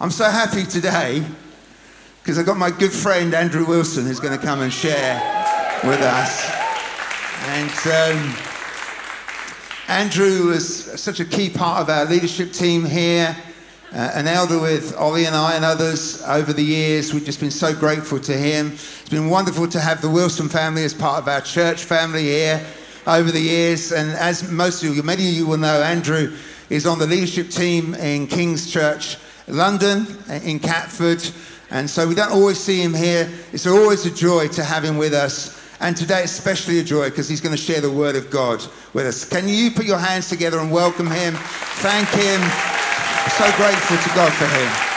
I'm so happy today because I've got my good friend Andrew Wilson who's going to come and share with us. And um, Andrew was such a key part of our leadership team here, uh, an elder with Ollie and I and others over the years. We've just been so grateful to him. It's been wonderful to have the Wilson family as part of our church family here over the years. And as most of you, many of you will know, Andrew is on the leadership team in King's Church London, in Catford. And so we don't always see him here. It's always a joy to have him with us. And today, especially a joy because he's going to share the word of God with us. Can you put your hands together and welcome him? Thank him. So grateful to God for him.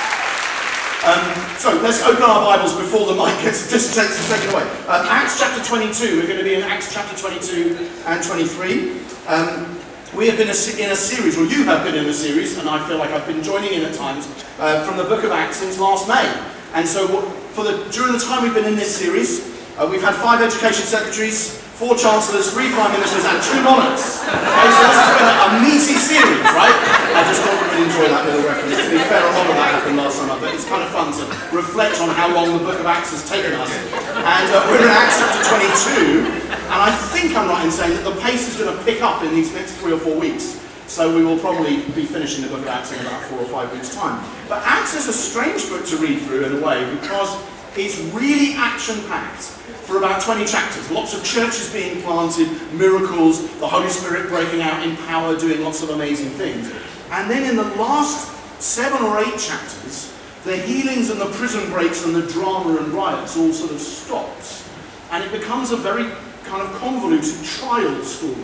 Um, so let's open our Bibles before the mic gets takes taken away. Um, Acts chapter 22. We're going to be in Acts chapter 22 and 23. Um, we have been in a series, or you have been in a series, and I feel like I've been joining in at times, uh, from the book of Acts since last May. And so, for the, during the time we've been in this series, uh, we've had five education secretaries, four chancellors, three prime ministers, and two monarchs. Okay, so this has been a, a meaty series, right? I just thought we would enjoy that little reference. To be fair, a lot of that happened last summer, but it's kind of fun to reflect on how long the book of Acts has taken us. And uh, we're in Acts chapter 22, and I think I'm right in saying that the pace is going to pick up in these next three or four weeks. So we will probably be finishing the book of Acts in about four or five weeks' time. But Acts is a strange book to read through in a way because it's really action-packed for about 20 chapters. Lots of churches being planted, miracles, the Holy Spirit breaking out in power, doing lots of amazing things. And then in the last seven or eight chapters, the healings and the prison breaks and the drama and riots all sort of stops. And it becomes a very kind of convoluted trial story.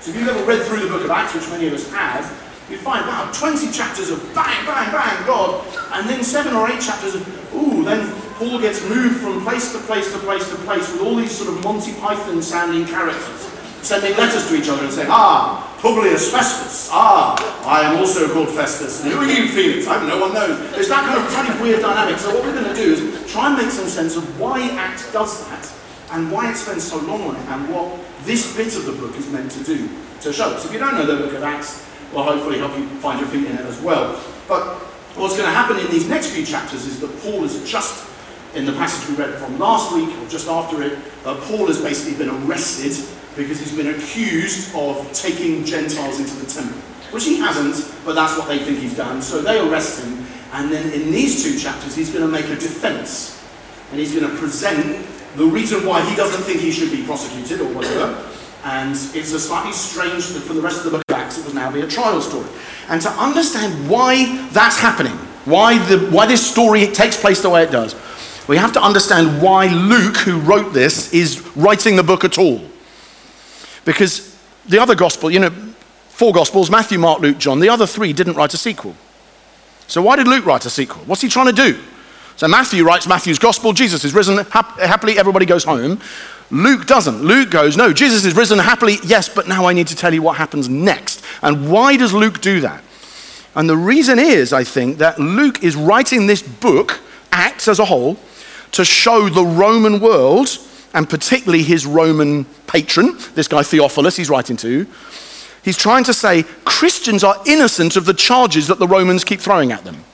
So if you've ever read through the book of Acts, which many of us have, you find, wow, 20 chapters of bang, bang, bang, God, and then seven or eight chapters of, ooh, then Paul gets moved from place to place to place to place with all these sort of Monty Python sounding characters, sending letters to each other and saying, ah, Publius Festus, ah, I am also called Festus, and who are you, Felix? I, no one knows. There's that kind of of weird dynamic. So what we're going to do is try and make some sense of why Act does that and why it spends so long on it and what this bit of the book is meant to do to show. So if you don't know the book of Acts, we'll hopefully help you find your feet in it as well. But what's going to happen in these next few chapters is that Paul is just in the passage we read from last week or just after it, uh, Paul has basically been arrested because he's been accused of taking Gentiles into the temple, which he hasn't, but that's what they think he's done. So they arrest him, and then in these two chapters, he's going to make a defense, and he's going to present the reason why he doesn't think he should be prosecuted or whatever. And it's a slightly strange, thing for the rest of the book of Acts, it will now be a trial story. And to understand why that's happening, why, the, why this story takes place the way it does, we have to understand why Luke, who wrote this, is writing the book at all. Because the other gospel, you know, four gospels Matthew, Mark, Luke, John, the other three didn't write a sequel. So why did Luke write a sequel? What's he trying to do? So Matthew writes Matthew's gospel, Jesus is risen, hap- happily everybody goes home. Luke doesn't. Luke goes, no, Jesus is risen happily, yes, but now I need to tell you what happens next. And why does Luke do that? And the reason is, I think, that Luke is writing this book, Acts as a whole, to show the Roman world, and particularly his Roman patron, this guy Theophilus he's writing to, he's trying to say Christians are innocent of the charges that the Romans keep throwing at them.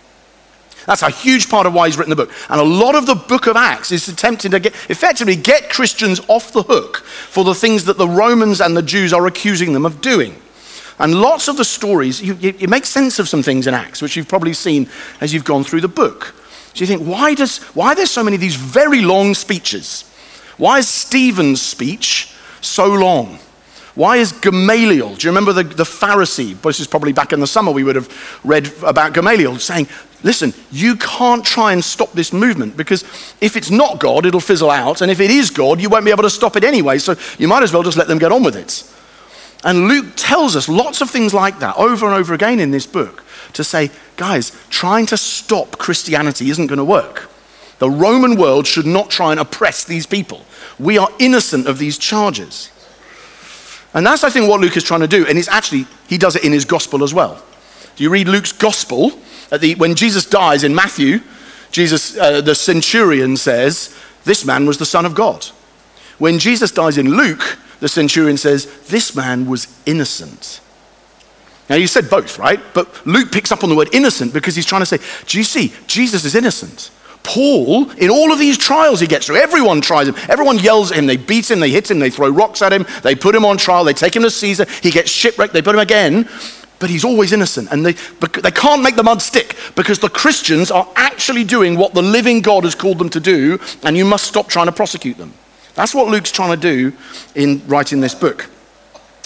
That's a huge part of why he's written the book. And a lot of the book of Acts is attempting to get, effectively get Christians off the hook for the things that the Romans and the Jews are accusing them of doing. And lots of the stories, you, you, you make sense of some things in Acts, which you've probably seen as you've gone through the book. So you think, why, does, why are there so many of these very long speeches? Why is Stephen's speech so long? Why is Gamaliel? Do you remember the, the Pharisee? This is probably back in the summer we would have read about Gamaliel saying, Listen, you can't try and stop this movement because if it's not God, it'll fizzle out. And if it is God, you won't be able to stop it anyway. So you might as well just let them get on with it. And Luke tells us lots of things like that over and over again in this book to say, guys, trying to stop Christianity isn't going to work. The Roman world should not try and oppress these people. We are innocent of these charges. And that's, I think, what Luke is trying to do. And it's actually, he does it in his gospel as well. Do you read Luke's gospel? The, when Jesus dies in Matthew, Jesus, uh, the centurion says, This man was the Son of God. When Jesus dies in Luke, the centurion says, This man was innocent. Now, you said both, right? But Luke picks up on the word innocent because he's trying to say, do you see, Jesus is innocent. Paul, in all of these trials he gets through, everyone tries him. Everyone yells at him. They beat him, they hit him, they throw rocks at him, they put him on trial, they take him to Caesar. He gets shipwrecked, they put him again. But he's always innocent. And they, they can't make the mud stick because the Christians are actually doing what the living God has called them to do, and you must stop trying to prosecute them. That's what Luke's trying to do in writing this book.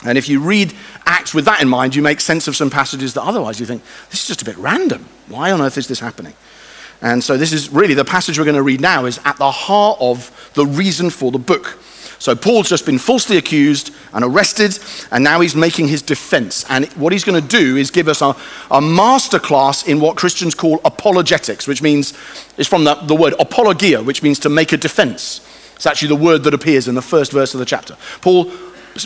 And if you read Acts with that in mind, you make sense of some passages that otherwise you think, this is just a bit random. Why on earth is this happening? And so, this is really the passage we're going to read now is at the heart of the reason for the book. So, Paul's just been falsely accused and arrested, and now he's making his defense. And what he's going to do is give us a, a masterclass in what Christians call apologetics, which means, it's from the, the word apologia, which means to make a defense. It's actually the word that appears in the first verse of the chapter. Paul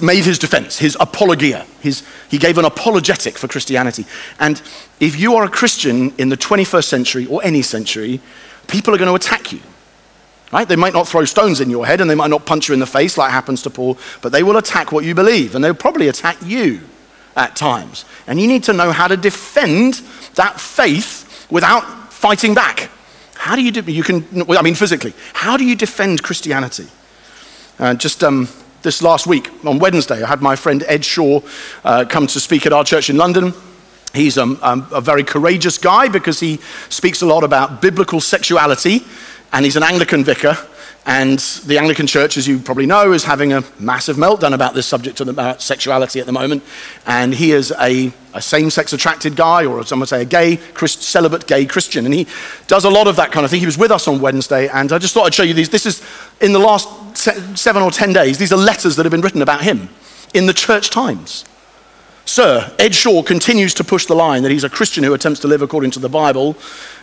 made his defense, his apologia. His, he gave an apologetic for Christianity. And if you are a Christian in the 21st century or any century, people are going to attack you. Right? They might not throw stones in your head and they might not punch you in the face like happens to Paul, but they will attack what you believe and they'll probably attack you at times. And you need to know how to defend that faith without fighting back. How do you do, you can, I mean physically, how do you defend Christianity? Uh, just um, this last week, on Wednesday, I had my friend Ed Shaw uh, come to speak at our church in London. He's um, um, a very courageous guy because he speaks a lot about biblical sexuality, and he's an Anglican vicar. And the Anglican Church, as you probably know, is having a massive meltdown about this subject about sexuality at the moment. And he is a, a same sex attracted guy, or some would say a gay, Christ, celibate gay Christian. And he does a lot of that kind of thing. He was with us on Wednesday, and I just thought I'd show you these. This is in the last seven or ten days, these are letters that have been written about him in the church times. Sir, Ed Shaw continues to push the line that he's a Christian who attempts to live according to the Bible,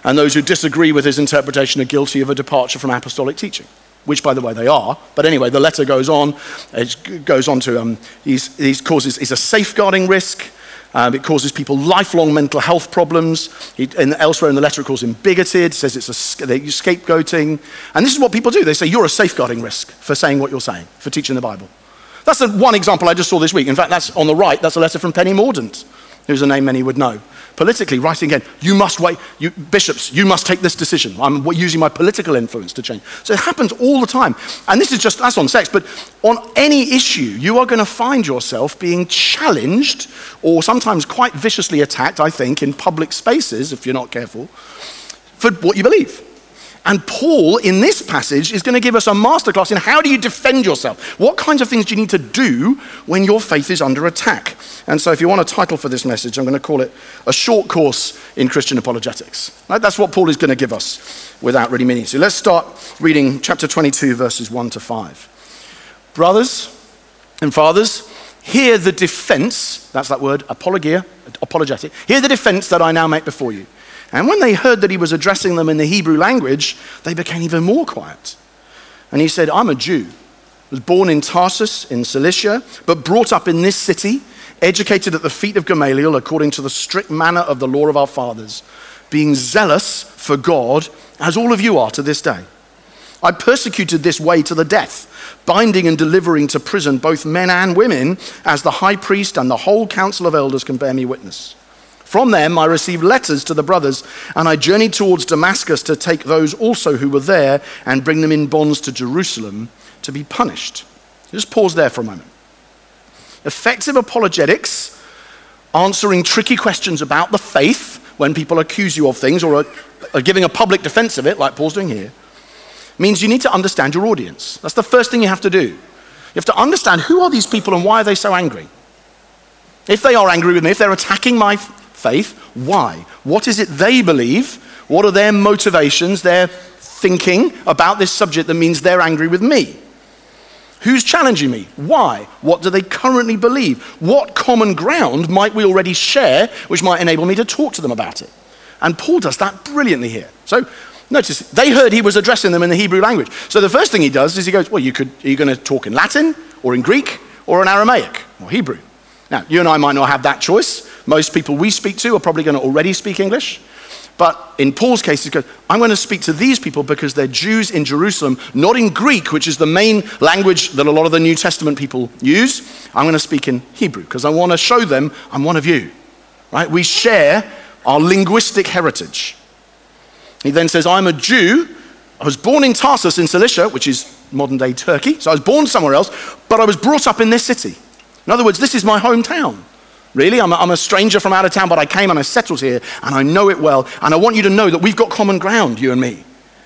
and those who disagree with his interpretation are guilty of a departure from apostolic teaching which by the way they are. But anyway, the letter goes on. It goes on to um, these, causes is a safeguarding risk. Um, it causes people lifelong mental health problems. He, and elsewhere in the letter, it calls him bigoted, says it's a, scapegoating. And this is what people do. They say, You're a safeguarding risk for saying what you're saying, for teaching the Bible. That's one example I just saw this week. In fact, that's on the right. That's a letter from Penny Mordaunt, who's a name many would know politically, writing again, you must wait, you, bishops, you must take this decision. I'm using my political influence to change. So it happens all the time. And this is just, that's on sex, but on any issue, you are going to find yourself being challenged or sometimes quite viciously attacked, I think, in public spaces, if you're not careful, for what you believe. And Paul, in this passage, is going to give us a masterclass in how do you defend yourself? What kinds of things do you need to do when your faith is under attack? And so, if you want a title for this message, I'm going to call it A Short Course in Christian Apologetics. Right? That's what Paul is going to give us without really meaning to. Let's start reading chapter 22, verses 1 to 5. Brothers and fathers, hear the defense, that's that word, apologia, apologetic. Hear the defense that I now make before you. And when they heard that he was addressing them in the Hebrew language, they became even more quiet. And he said, I'm a Jew, I was born in Tarsus in Cilicia, but brought up in this city, educated at the feet of Gamaliel according to the strict manner of the law of our fathers, being zealous for God, as all of you are to this day. I persecuted this way to the death, binding and delivering to prison both men and women, as the high priest and the whole council of elders can bear me witness. From them I received letters to the brothers, and I journeyed towards Damascus to take those also who were there and bring them in bonds to Jerusalem to be punished. Just pause there for a moment. Effective apologetics, answering tricky questions about the faith when people accuse you of things or are, are giving a public defense of it, like Paul's doing here, means you need to understand your audience. That's the first thing you have to do. You have to understand who are these people and why are they so angry. If they are angry with me, if they're attacking my faith. Why? What is it they believe? What are their motivations, their thinking about this subject that means they're angry with me? Who's challenging me? Why? What do they currently believe? What common ground might we already share which might enable me to talk to them about it? And Paul does that brilliantly here. So notice, they heard he was addressing them in the Hebrew language. So the first thing he does is he goes, Well, you could, are you going to talk in Latin or in Greek or in Aramaic or Hebrew? Now, you and I might not have that choice. Most people we speak to are probably going to already speak English. But in Paul's case, he goes, I'm going to speak to these people because they're Jews in Jerusalem, not in Greek, which is the main language that a lot of the New Testament people use. I'm going to speak in Hebrew because I want to show them I'm one of you. right? We share our linguistic heritage. He then says, I'm a Jew. I was born in Tarsus in Cilicia, which is modern day Turkey. So I was born somewhere else, but I was brought up in this city. In other words, this is my hometown. Really, I'm a, I'm a stranger from out of town, but I came and I settled here and I know it well. And I want you to know that we've got common ground, you and me.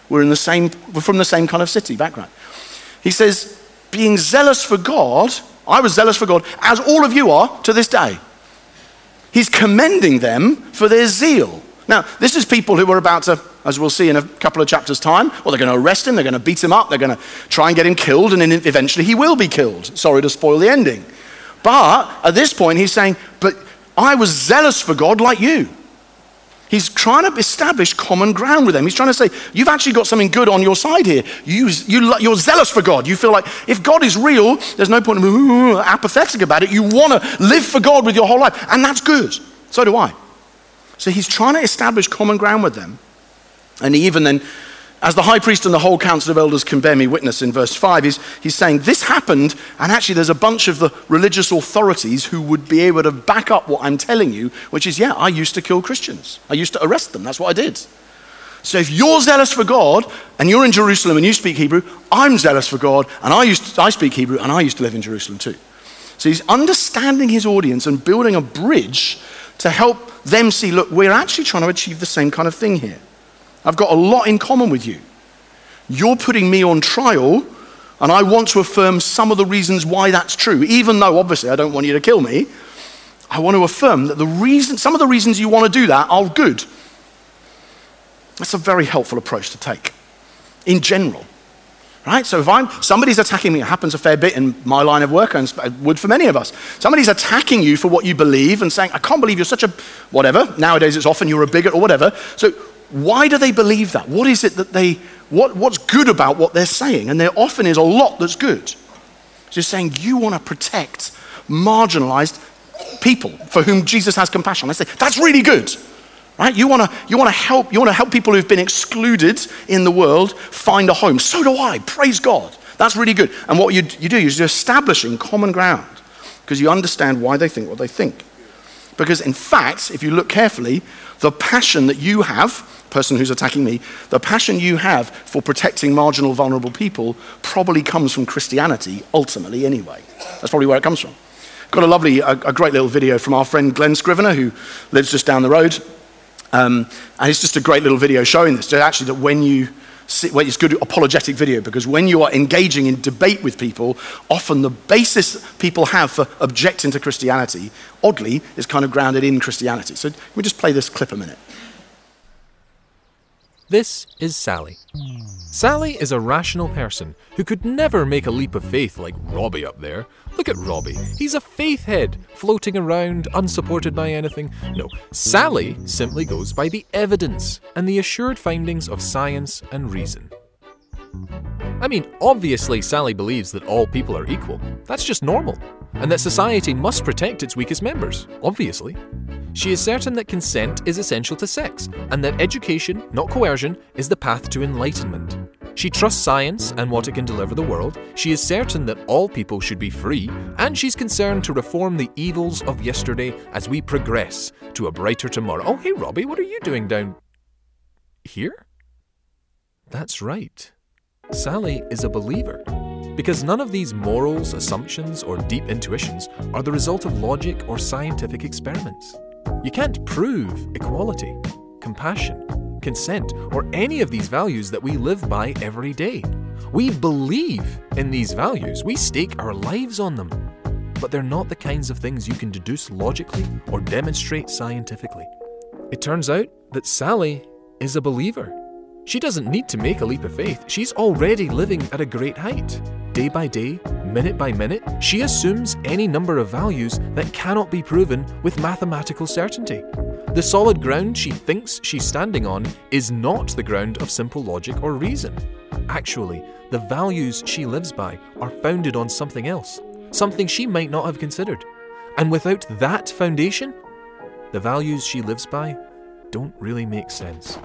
We're, in the same, we're from the same kind of city background. He says, being zealous for God, I was zealous for God, as all of you are to this day. He's commending them for their zeal. Now, this is people who were about to, as we'll see in a couple of chapters' time, well, they're going to arrest him, they're going to beat him up, they're going to try and get him killed, and then eventually he will be killed. Sorry to spoil the ending. But at this point, he's saying, But I was zealous for God like you. He's trying to establish common ground with them. He's trying to say, You've actually got something good on your side here. You, you, you're zealous for God. You feel like if God is real, there's no point in apathetic about it. You want to live for God with your whole life. And that's good. So do I. So he's trying to establish common ground with them. And he even then, as the high priest and the whole council of elders can bear me witness in verse 5, he's, he's saying this happened, and actually there's a bunch of the religious authorities who would be able to back up what I'm telling you, which is, yeah, I used to kill Christians. I used to arrest them. That's what I did. So if you're zealous for God and you're in Jerusalem and you speak Hebrew, I'm zealous for God and I, used to, I speak Hebrew and I used to live in Jerusalem too. So he's understanding his audience and building a bridge to help them see look, we're actually trying to achieve the same kind of thing here. I've got a lot in common with you. You're putting me on trial, and I want to affirm some of the reasons why that's true, even though obviously I don't want you to kill me. I want to affirm that the reason, some of the reasons you want to do that are good. That's a very helpful approach to take in general. Right? So if I'm somebody's attacking me, it happens a fair bit in my line of work and would for many of us. Somebody's attacking you for what you believe and saying, I can't believe you're such a whatever. Nowadays it's often you're a bigot or whatever. So why do they believe that? What is it that they, what, what's good about what they're saying? And there often is a lot that's good. Just saying you want to protect marginalized people for whom Jesus has compassion. I say, that's really good. Right? You want to you want to help you want to help people who've been excluded in the world find a home. So do I. Praise God. That's really good. And what you, you do is you're establishing common ground because you understand why they think what they think. Because in fact, if you look carefully, the passion that you have person who's attacking me, the passion you have for protecting marginal, vulnerable people probably comes from Christianity, ultimately, anyway. That's probably where it comes from. Got a lovely, a, a great little video from our friend Glen Scrivener, who lives just down the road. Um, and it's just a great little video showing this, actually, that when you, well, it's good apologetic video because when you are engaging in debate with people, often the basis people have for objecting to Christianity, oddly, is kind of grounded in Christianity. So we just play this clip a minute. This is Sally. Sally is a rational person who could never make a leap of faith like Robbie up there. Look at Robbie. He's a faith head, floating around, unsupported by anything. No, Sally simply goes by the evidence and the assured findings of science and reason. I mean, obviously, Sally believes that all people are equal. That's just normal. And that society must protect its weakest members, obviously. She is certain that consent is essential to sex, and that education, not coercion, is the path to enlightenment. She trusts science and what it can deliver the world. She is certain that all people should be free, and she's concerned to reform the evils of yesterday as we progress to a brighter tomorrow. Oh, hey, Robbie, what are you doing down here? That's right. Sally is a believer. Because none of these morals, assumptions, or deep intuitions are the result of logic or scientific experiments. You can't prove equality, compassion, consent, or any of these values that we live by every day. We believe in these values, we stake our lives on them. But they're not the kinds of things you can deduce logically or demonstrate scientifically. It turns out that Sally is a believer. She doesn't need to make a leap of faith, she's already living at a great height. Day by day, minute by minute, she assumes any number of values that cannot be proven with mathematical certainty. The solid ground she thinks she's standing on is not the ground of simple logic or reason. Actually, the values she lives by are founded on something else, something she might not have considered. And without that foundation, the values she lives by don't really make sense.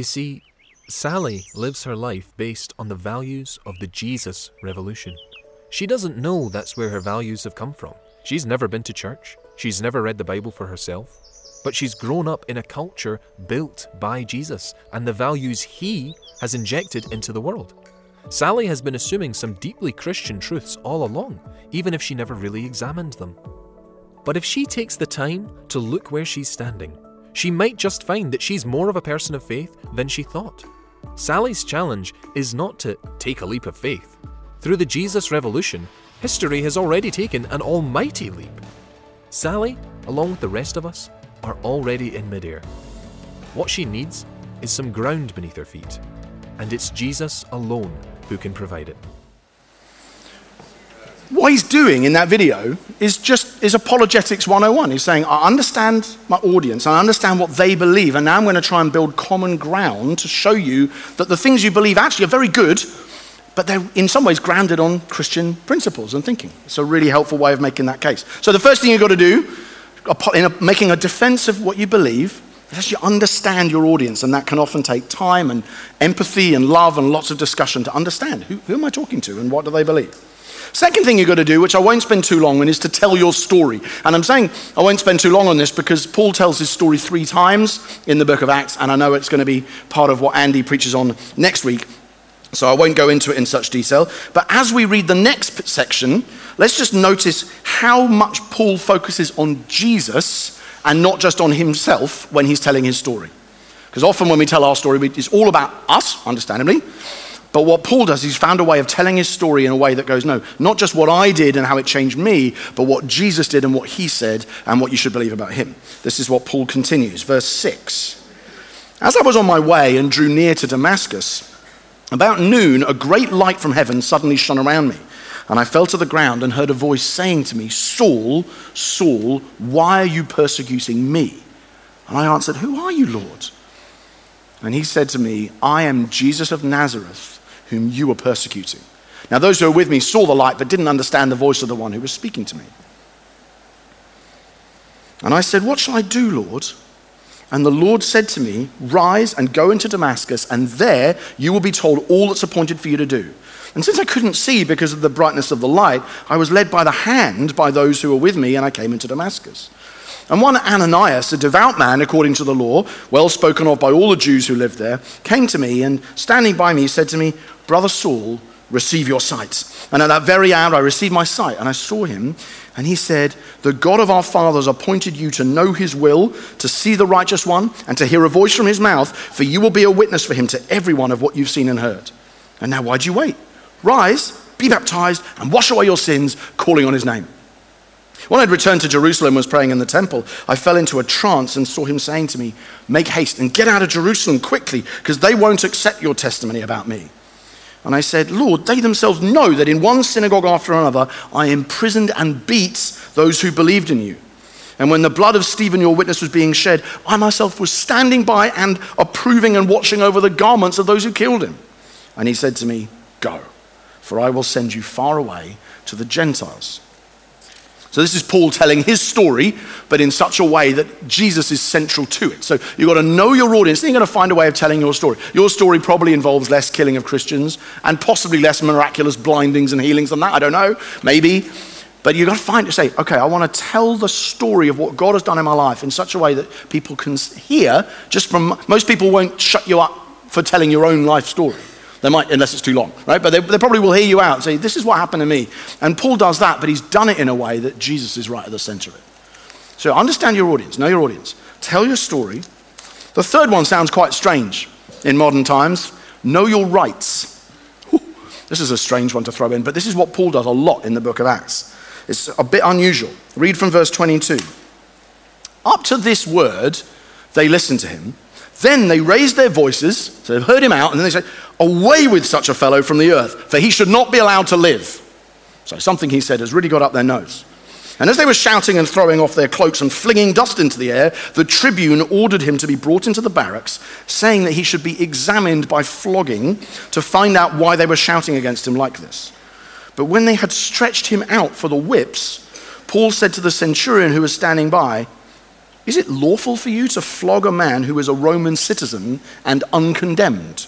You see, Sally lives her life based on the values of the Jesus Revolution. She doesn't know that's where her values have come from. She's never been to church, she's never read the Bible for herself, but she's grown up in a culture built by Jesus and the values he has injected into the world. Sally has been assuming some deeply Christian truths all along, even if she never really examined them. But if she takes the time to look where she's standing, she might just find that she's more of a person of faith than she thought. Sally's challenge is not to take a leap of faith. Through the Jesus Revolution, history has already taken an almighty leap. Sally, along with the rest of us, are already in midair. What she needs is some ground beneath her feet, and it's Jesus alone who can provide it. What he's doing in that video is just is apologetics 101. He's saying, I understand my audience, I understand what they believe, and now I'm going to try and build common ground to show you that the things you believe actually are very good, but they're in some ways grounded on Christian principles and thinking. It's a really helpful way of making that case. So the first thing you've got to do in making a defense of what you believe is actually understand your audience, and that can often take time and empathy and love and lots of discussion to understand who, who am I talking to and what do they believe. Second thing you've got to do, which I won't spend too long on, is to tell your story. And I'm saying I won't spend too long on this because Paul tells his story three times in the book of Acts, and I know it's going to be part of what Andy preaches on next week. So I won't go into it in such detail. But as we read the next section, let's just notice how much Paul focuses on Jesus and not just on himself when he's telling his story. Because often when we tell our story, it's all about us, understandably. But what Paul does, he's found a way of telling his story in a way that goes, no, not just what I did and how it changed me, but what Jesus did and what he said and what you should believe about him. This is what Paul continues. Verse 6. As I was on my way and drew near to Damascus, about noon, a great light from heaven suddenly shone around me. And I fell to the ground and heard a voice saying to me, Saul, Saul, why are you persecuting me? And I answered, Who are you, Lord? And he said to me, I am Jesus of Nazareth, whom you were persecuting. Now, those who were with me saw the light, but didn't understand the voice of the one who was speaking to me. And I said, What shall I do, Lord? And the Lord said to me, Rise and go into Damascus, and there you will be told all that's appointed for you to do. And since I couldn't see because of the brightness of the light, I was led by the hand by those who were with me, and I came into Damascus. And one Ananias, a devout man according to the law, well spoken of by all the Jews who lived there, came to me and standing by me said to me, Brother Saul, receive your sight. And at that very hour I received my sight, and I saw him, and he said, The God of our fathers appointed you to know his will, to see the righteous one, and to hear a voice from his mouth, for you will be a witness for him to everyone of what you've seen and heard. And now why do you wait? Rise, be baptized, and wash away your sins, calling on his name. When I'd returned to Jerusalem and was praying in the temple, I fell into a trance and saw him saying to me, Make haste and get out of Jerusalem quickly, because they won't accept your testimony about me. And I said, Lord, they themselves know that in one synagogue after another I imprisoned and beat those who believed in you. And when the blood of Stephen, your witness, was being shed, I myself was standing by and approving and watching over the garments of those who killed him. And he said to me, Go, for I will send you far away to the Gentiles. So this is Paul telling his story, but in such a way that Jesus is central to it. So you've got to know your audience, then you've got to find a way of telling your story. Your story probably involves less killing of Christians and possibly less miraculous blindings and healings than that. I don't know, maybe. But you've got to find, to say, okay, I want to tell the story of what God has done in my life in such a way that people can hear, just from, most people won't shut you up for telling your own life story. They might, unless it's too long, right? But they, they probably will hear you out and say, This is what happened to me. And Paul does that, but he's done it in a way that Jesus is right at the center of it. So understand your audience, know your audience, tell your story. The third one sounds quite strange in modern times know your rights. This is a strange one to throw in, but this is what Paul does a lot in the book of Acts. It's a bit unusual. Read from verse 22. Up to this word, they listened to him. Then they raised their voices, so they've heard him out, and then they said, Away with such a fellow from the earth, for he should not be allowed to live. So something he said has really got up their nose. And as they were shouting and throwing off their cloaks and flinging dust into the air, the tribune ordered him to be brought into the barracks, saying that he should be examined by flogging to find out why they were shouting against him like this. But when they had stretched him out for the whips, Paul said to the centurion who was standing by, Is it lawful for you to flog a man who is a Roman citizen and uncondemned?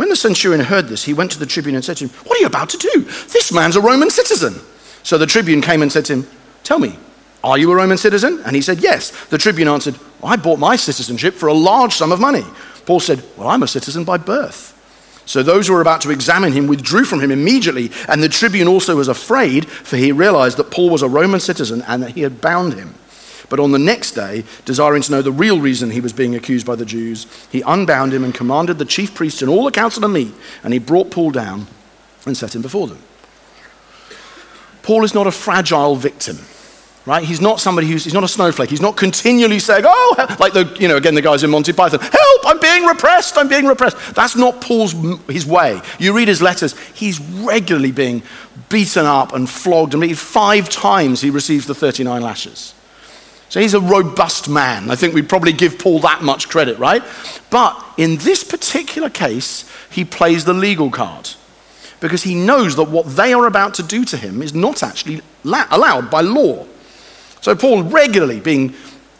When the centurion heard this, he went to the tribune and said to him, What are you about to do? This man's a Roman citizen. So the tribune came and said to him, Tell me, are you a Roman citizen? And he said, Yes. The tribune answered, I bought my citizenship for a large sum of money. Paul said, Well, I'm a citizen by birth. So those who were about to examine him withdrew from him immediately, and the tribune also was afraid, for he realized that Paul was a Roman citizen and that he had bound him. But on the next day, desiring to know the real reason he was being accused by the Jews, he unbound him and commanded the chief priests and all the council to meet, and he brought Paul down and set him before them. Paul is not a fragile victim right? He's not somebody who's, he's not a snowflake. He's not continually saying, oh, like the, you know, again, the guys in Monty Python, help, I'm being repressed, I'm being repressed. That's not Paul's, his way. You read his letters, he's regularly being beaten up and flogged. And five times he receives the 39 lashes. So he's a robust man. I think we'd probably give Paul that much credit, right? But in this particular case, he plays the legal card because he knows that what they are about to do to him is not actually la- allowed by law. So Paul regularly being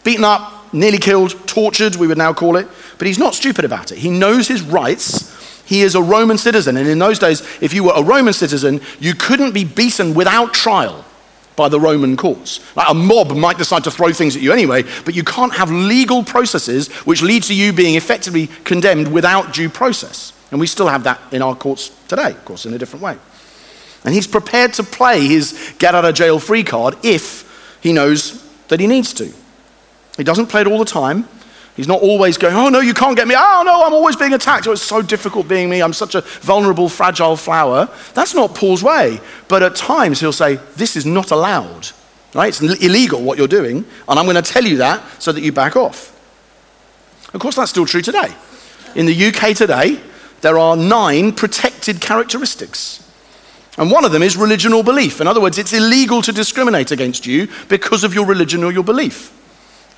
beaten up, nearly killed, tortured, we would now call it, but he's not stupid about it. He knows his rights. He is a Roman citizen, and in those days, if you were a Roman citizen, you couldn't be beaten without trial by the Roman courts. Like a mob might decide to throw things at you anyway, but you can't have legal processes which lead to you being effectively condemned without due process. And we still have that in our courts today, of course, in a different way. And he's prepared to play his get out of jail free card if he knows that he needs to. He doesn't play it all the time. He's not always going, oh no, you can't get me. Oh no, I'm always being attacked. Oh, it's so difficult being me. I'm such a vulnerable, fragile flower. That's not Paul's way. But at times he'll say, this is not allowed. Right? It's illegal what you're doing, and I'm going to tell you that so that you back off. Of course, that's still true today. In the UK today, there are nine protected characteristics and one of them is religion or belief. In other words, it's illegal to discriminate against you because of your religion or your belief.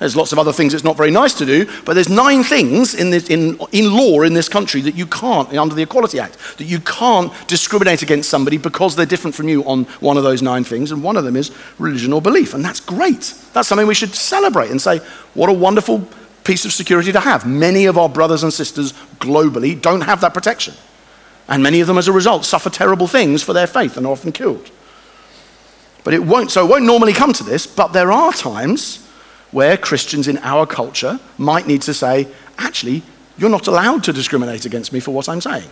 There's lots of other things it's not very nice to do, but there's nine things in, this, in, in law in this country that you can't, under the Equality Act, that you can't discriminate against somebody because they're different from you on one of those nine things, and one of them is religion or belief. And that's great. That's something we should celebrate and say, what a wonderful piece of security to have. Many of our brothers and sisters globally don't have that protection. And many of them, as a result, suffer terrible things for their faith and are often killed. But it won't, so it won't normally come to this, but there are times where Christians in our culture might need to say, actually, you're not allowed to discriminate against me for what I'm saying.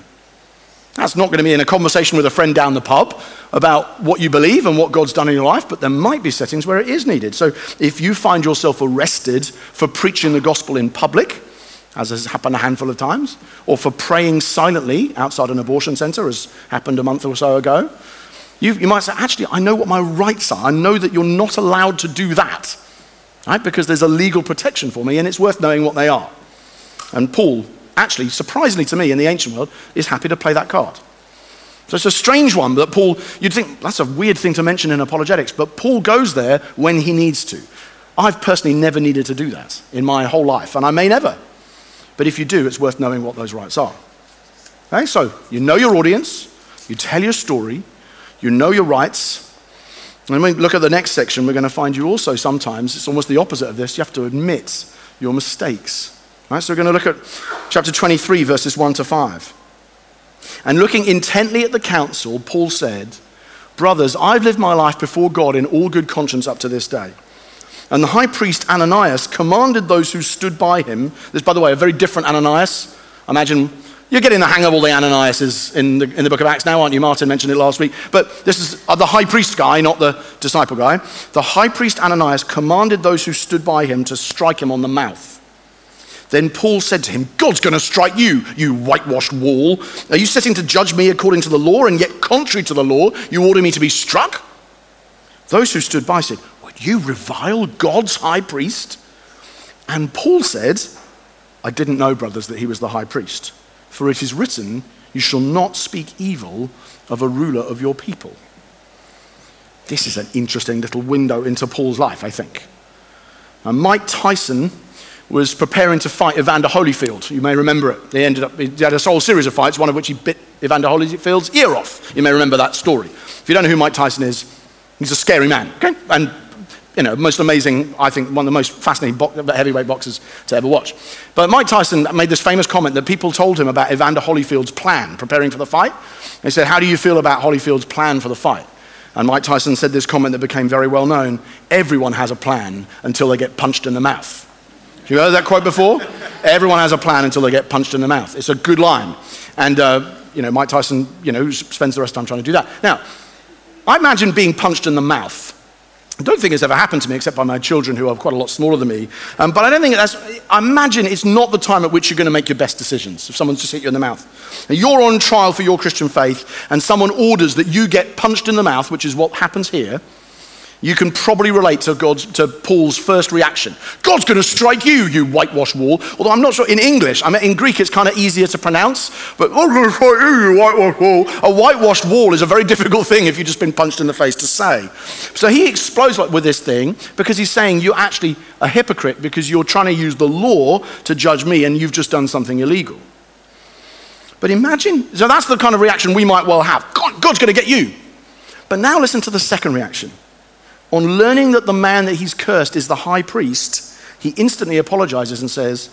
That's not going to be in a conversation with a friend down the pub about what you believe and what God's done in your life, but there might be settings where it is needed. So if you find yourself arrested for preaching the gospel in public, as has happened a handful of times, or for praying silently outside an abortion center, as happened a month or so ago. You, you might say, actually, I know what my rights are. I know that you're not allowed to do that, right? Because there's a legal protection for me, and it's worth knowing what they are. And Paul, actually, surprisingly to me in the ancient world, is happy to play that card. So it's a strange one that Paul, you'd think that's a weird thing to mention in apologetics, but Paul goes there when he needs to. I've personally never needed to do that in my whole life, and I may never. But if you do, it's worth knowing what those rights are. Okay, so you know your audience, you tell your story, you know your rights. And when we look at the next section, we're going to find you also sometimes, it's almost the opposite of this, you have to admit your mistakes. Right, so we're going to look at chapter 23, verses 1 to 5. And looking intently at the council, Paul said, Brothers, I've lived my life before God in all good conscience up to this day. And the high priest Ananias commanded those who stood by him. This, by the way, a very different Ananias. Imagine you're getting the hang of all the Ananiases in the, in the book of Acts now, aren't you? Martin mentioned it last week. But this is uh, the high priest guy, not the disciple guy. The high priest Ananias commanded those who stood by him to strike him on the mouth. Then Paul said to him, God's going to strike you, you whitewashed wall. Are you sitting to judge me according to the law, and yet contrary to the law, you order me to be struck? Those who stood by said, Would you revile God's high priest? And Paul said, I didn't know, brothers, that he was the high priest. For it is written, You shall not speak evil of a ruler of your people. This is an interesting little window into Paul's life, I think. Now, Mike Tyson was preparing to fight Evander Holyfield. You may remember it. They ended up, he had a whole series of fights, one of which he bit Evander Holyfield's ear off. You may remember that story. If you don't know who Mike Tyson is, he's a scary man, okay? And you know, most amazing, I think, one of the most fascinating bo- heavyweight boxers to ever watch. But Mike Tyson made this famous comment that people told him about Evander Holyfield's plan preparing for the fight. They said, How do you feel about Holyfield's plan for the fight? And Mike Tyson said this comment that became very well known Everyone has a plan until they get punched in the mouth. You heard that quote before? Everyone has a plan until they get punched in the mouth. It's a good line. And, uh, you know, Mike Tyson, you know, spends the rest of time trying to do that. Now, I imagine being punched in the mouth I don't think it's ever happened to me except by my children who are quite a lot smaller than me. Um, but I don't think that's, I imagine it's not the time at which you're going to make your best decisions if someone's just hit you in the mouth. Now, you're on trial for your Christian faith and someone orders that you get punched in the mouth, which is what happens here you can probably relate to, God's, to Paul's first reaction. God's going to strike you, you whitewashed wall. Although I'm not sure, in English, I mean, in Greek it's kind of easier to pronounce, but I'm going to strike you, you whitewashed wall. A whitewashed wall is a very difficult thing if you've just been punched in the face to say. So he explodes with this thing because he's saying you're actually a hypocrite because you're trying to use the law to judge me and you've just done something illegal. But imagine, so that's the kind of reaction we might well have. God, God's going to get you. But now listen to the second reaction. On learning that the man that he's cursed is the high priest, he instantly apologizes and says,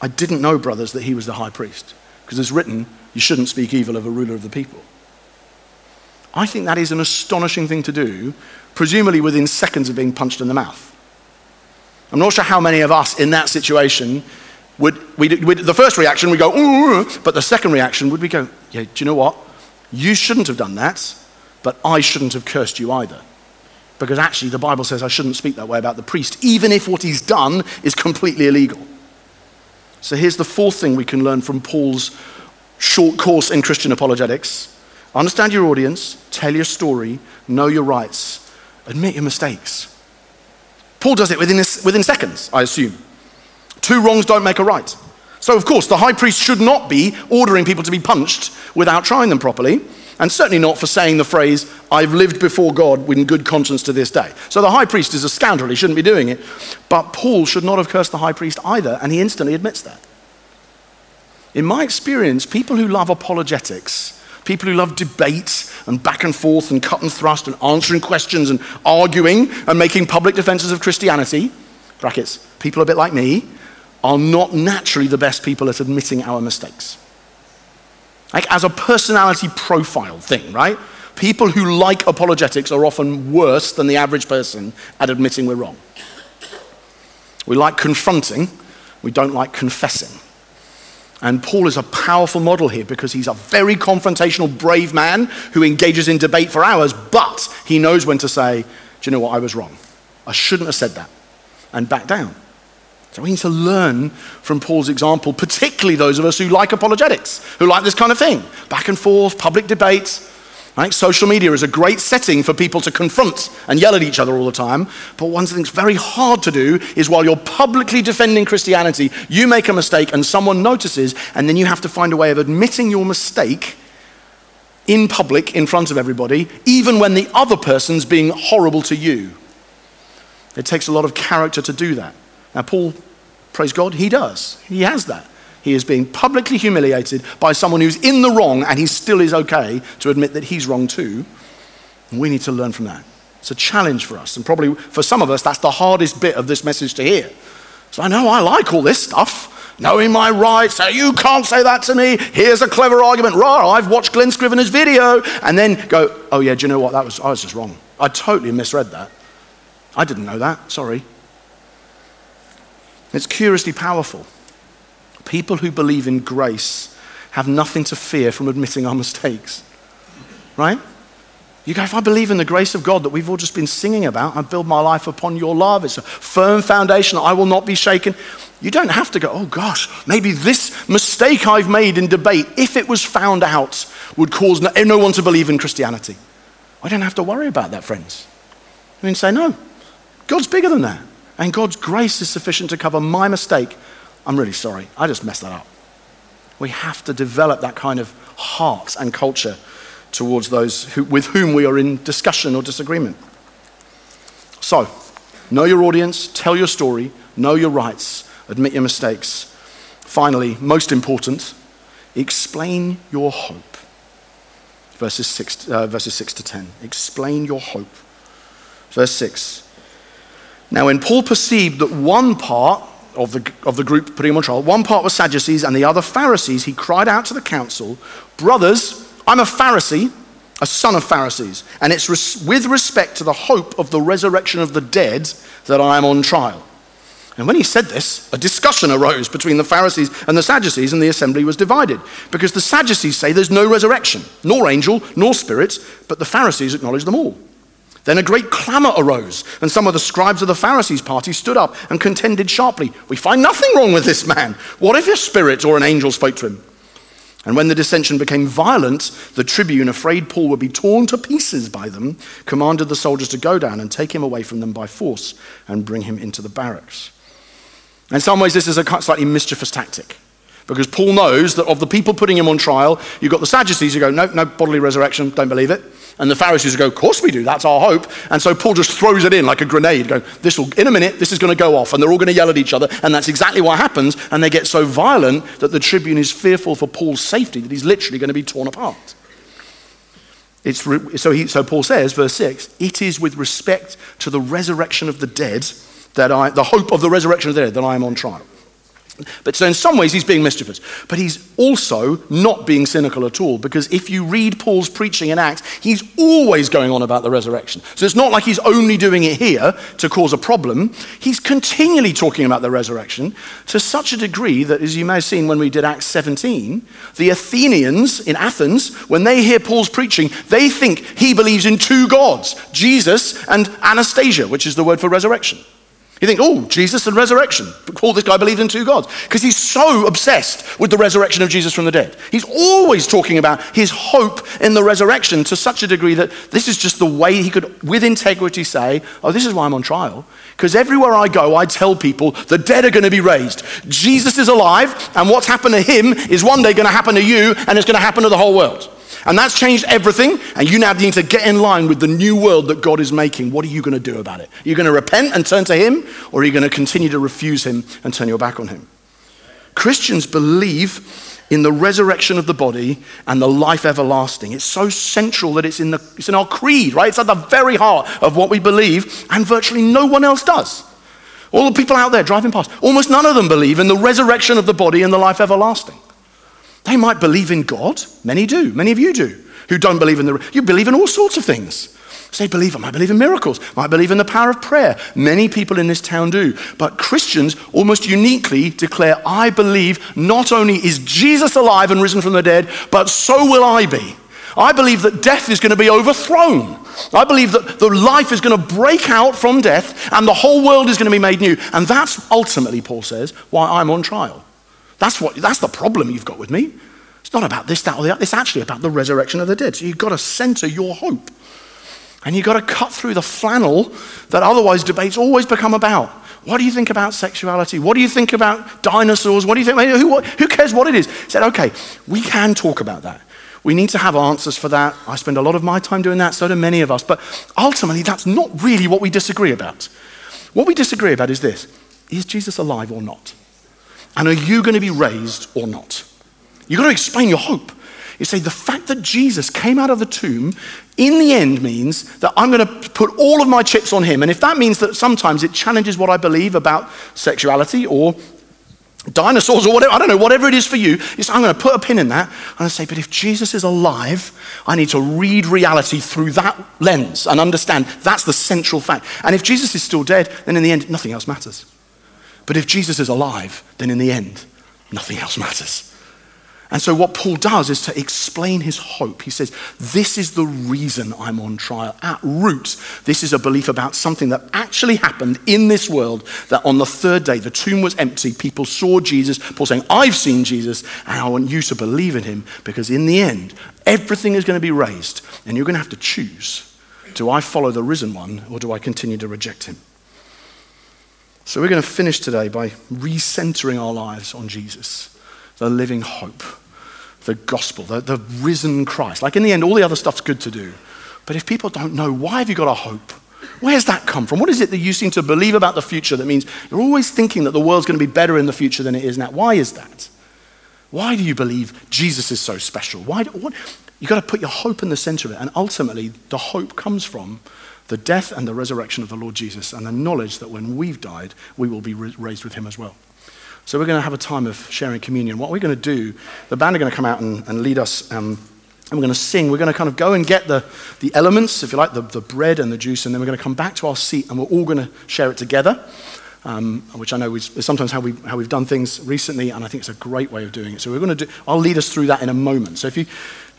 I didn't know, brothers, that he was the high priest. Because it's written, you shouldn't speak evil of a ruler of the people. I think that is an astonishing thing to do, presumably within seconds of being punched in the mouth. I'm not sure how many of us in that situation would, we the first reaction, we go, but the second reaction would we go, yeah, do you know what? You shouldn't have done that, but I shouldn't have cursed you either. Because actually, the Bible says I shouldn't speak that way about the priest, even if what he's done is completely illegal. So here's the fourth thing we can learn from Paul's short course in Christian apologetics understand your audience, tell your story, know your rights, admit your mistakes. Paul does it within, within seconds, I assume. Two wrongs don't make a right. So, of course, the high priest should not be ordering people to be punched without trying them properly and certainly not for saying the phrase, I've lived before God in good conscience to this day. So the high priest is a scoundrel, he shouldn't be doing it. But Paul should not have cursed the high priest either, and he instantly admits that. In my experience, people who love apologetics, people who love debate and back and forth and cut and thrust and answering questions and arguing and making public defenses of Christianity, brackets, people a bit like me, are not naturally the best people at admitting our mistakes. Like as a personality profile thing, right? People who like apologetics are often worse than the average person at admitting we're wrong. We like confronting, we don't like confessing. And Paul is a powerful model here because he's a very confrontational, brave man who engages in debate for hours, but he knows when to say, Do you know what? I was wrong. I shouldn't have said that. And back down. So we need to learn from Paul's example, particularly those of us who like apologetics, who like this kind of thing back and forth, public debate. Right? Social media is a great setting for people to confront and yell at each other all the time. But one thing that's very hard to do is while you're publicly defending Christianity, you make a mistake and someone notices, and then you have to find a way of admitting your mistake in public in front of everybody, even when the other person's being horrible to you. It takes a lot of character to do that. Now, Paul, praise God, he does. He has that. He is being publicly humiliated by someone who's in the wrong, and he still is okay to admit that he's wrong too. And we need to learn from that. It's a challenge for us, and probably for some of us, that's the hardest bit of this message to hear. So I know I like all this stuff. Knowing my rights, so you can't say that to me. Here's a clever argument. Rah, I've watched Glen Scrivener's video. And then go, oh yeah, do you know what? That was, I was just wrong. I totally misread that. I didn't know that. Sorry. It's curiously powerful. People who believe in grace have nothing to fear from admitting our mistakes. Right? You go, if I believe in the grace of God that we've all just been singing about, I build my life upon your love. It's a firm foundation. I will not be shaken. You don't have to go, oh gosh, maybe this mistake I've made in debate, if it was found out, would cause no, no one to believe in Christianity. I don't have to worry about that, friends. I mean, say, no, God's bigger than that. And God's grace is sufficient to cover my mistake. I'm really sorry. I just messed that up. We have to develop that kind of heart and culture towards those who, with whom we are in discussion or disagreement. So, know your audience, tell your story, know your rights, admit your mistakes. Finally, most important, explain your hope. Verses 6, uh, verses 6 to 10. Explain your hope. Verse 6 Now, when Paul perceived that one part of the, of the group putting him on trial, one part was Sadducees and the other Pharisees, he cried out to the council, Brothers, I'm a Pharisee, a son of Pharisees, and it's res- with respect to the hope of the resurrection of the dead that I am on trial. And when he said this, a discussion arose between the Pharisees and the Sadducees, and the assembly was divided. Because the Sadducees say there's no resurrection, nor angel, nor spirit, but the Pharisees acknowledge them all. Then a great clamor arose, and some of the scribes of the Pharisees' party stood up and contended sharply. We find nothing wrong with this man. What if a spirit or an angel spoke to him? And when the dissension became violent, the tribune, afraid Paul would be torn to pieces by them, commanded the soldiers to go down and take him away from them by force and bring him into the barracks. In some ways, this is a slightly mischievous tactic. Because Paul knows that of the people putting him on trial, you've got the Sadducees who go, no, no bodily resurrection, don't believe it. And the Pharisees go, of course we do, that's our hope. And so Paul just throws it in like a grenade, going, this will, in a minute, this is going to go off. And they're all going to yell at each other. And that's exactly what happens. And they get so violent that the tribune is fearful for Paul's safety, that he's literally going to be torn apart. It's re- so, he, so Paul says, verse 6, it is with respect to the resurrection of the dead that I, the hope of the resurrection of the dead, that I am on trial. But so in some ways he's being mischievous, but he's also not being cynical at all because if you read Paul's preaching in Acts, he's always going on about the resurrection. So it's not like he's only doing it here to cause a problem. He's continually talking about the resurrection to such a degree that, as you may have seen when we did Acts 17, the Athenians in Athens, when they hear Paul's preaching, they think he believes in two gods, Jesus and Anastasis, which is the word for resurrection. You think, oh, Jesus and resurrection. Paul, this guy believes in two gods. Because he's so obsessed with the resurrection of Jesus from the dead. He's always talking about his hope in the resurrection to such a degree that this is just the way he could, with integrity, say, oh, this is why I'm on trial. Because everywhere I go, I tell people the dead are going to be raised. Jesus is alive, and what's happened to him is one day going to happen to you, and it's going to happen to the whole world. And that's changed everything. And you now need to get in line with the new world that God is making. What are you going to do about it? Are you going to repent and turn to Him, or are you going to continue to refuse Him and turn your back on Him? Christians believe in the resurrection of the body and the life everlasting. It's so central that it's in, the, it's in our creed, right? It's at the very heart of what we believe, and virtually no one else does. All the people out there driving past, almost none of them believe in the resurrection of the body and the life everlasting. They might believe in God. Many do. Many of you do. Who don't believe in the. You believe in all sorts of things. Say, believe, I might believe in miracles, might believe in the power of prayer. Many people in this town do. But Christians almost uniquely declare, I believe not only is Jesus alive and risen from the dead, but so will I be. I believe that death is going to be overthrown. I believe that the life is going to break out from death and the whole world is going to be made new. And that's ultimately, Paul says, why I'm on trial. That's, what, that's the problem you've got with me. It's not about this, that, or the other. It's actually about the resurrection of the dead. So you've got to center your hope. And you've got to cut through the flannel that otherwise debates always become about. What do you think about sexuality? What do you think about dinosaurs? What do you think? Who, who cares what it is? said, okay, we can talk about that. We need to have answers for that. I spend a lot of my time doing that, so do many of us. But ultimately, that's not really what we disagree about. What we disagree about is this Is Jesus alive or not? And are you going to be raised or not? You've got to explain your hope. You say, the fact that Jesus came out of the tomb in the end means that I'm going to put all of my chips on him. And if that means that sometimes it challenges what I believe about sexuality or dinosaurs or whatever, I don't know, whatever it is for you, I'm going to put a pin in that and I say, but if Jesus is alive, I need to read reality through that lens and understand that's the central fact. And if Jesus is still dead, then in the end, nothing else matters. But if Jesus is alive, then in the end, nothing else matters. And so, what Paul does is to explain his hope. He says, This is the reason I'm on trial. At root, this is a belief about something that actually happened in this world that on the third day, the tomb was empty. People saw Jesus. Paul saying, I've seen Jesus, and I want you to believe in him because in the end, everything is going to be raised, and you're going to have to choose do I follow the risen one, or do I continue to reject him? So we're going to finish today by recentering our lives on Jesus, the living hope, the gospel, the, the risen Christ. Like in the end, all the other stuff's good to do. But if people don't know, why have you got a hope? Where's that come from? What is it that you seem to believe about the future that means you're always thinking that the world's going to be better in the future than it is now? Why is that? Why do you believe Jesus is so special? Why? Do, what, you've got to put your hope in the center of it. And ultimately, the hope comes from the death and the resurrection of the Lord Jesus, and the knowledge that when we've died, we will be raised with him as well. So we're going to have a time of sharing communion. What we're going to do, the band are going to come out and, and lead us. Um, and we're going to sing. We're going to kind of go and get the, the elements, if you like, the, the bread and the juice, and then we're going to come back to our seat and we're all going to share it together, um, which I know is sometimes how, we, how we've done things recently, and I think it's a great way of doing it. So we're going to do, I'll lead us through that in a moment. So if you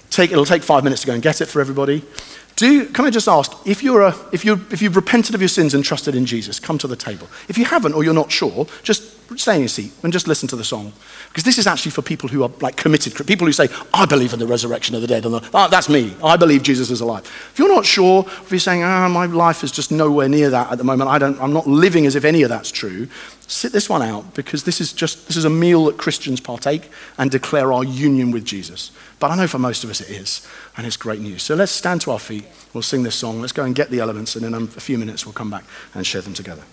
take, it'll take five minutes to go and get it for everybody. Do, can I just ask, if, you're a, if, you if you've repented of your sins and trusted in Jesus, come to the table. If you haven't or you're not sure, just stay in your seat and just listen to the song. Because this is actually for people who are like committed, people who say, I believe in the resurrection of the dead. And the, oh, that's me. I believe Jesus is alive. If you're not sure, if you're saying, ah, oh, my life is just nowhere near that at the moment, I don't, I'm not living as if any of that's true, sit this one out because this is just, this is a meal that Christians partake and declare our union with Jesus. But I know for most of us it is, and it's great news. So let's stand to our feet. We'll sing this song. Let's go and get the elements, and in a few minutes we'll come back and share them together.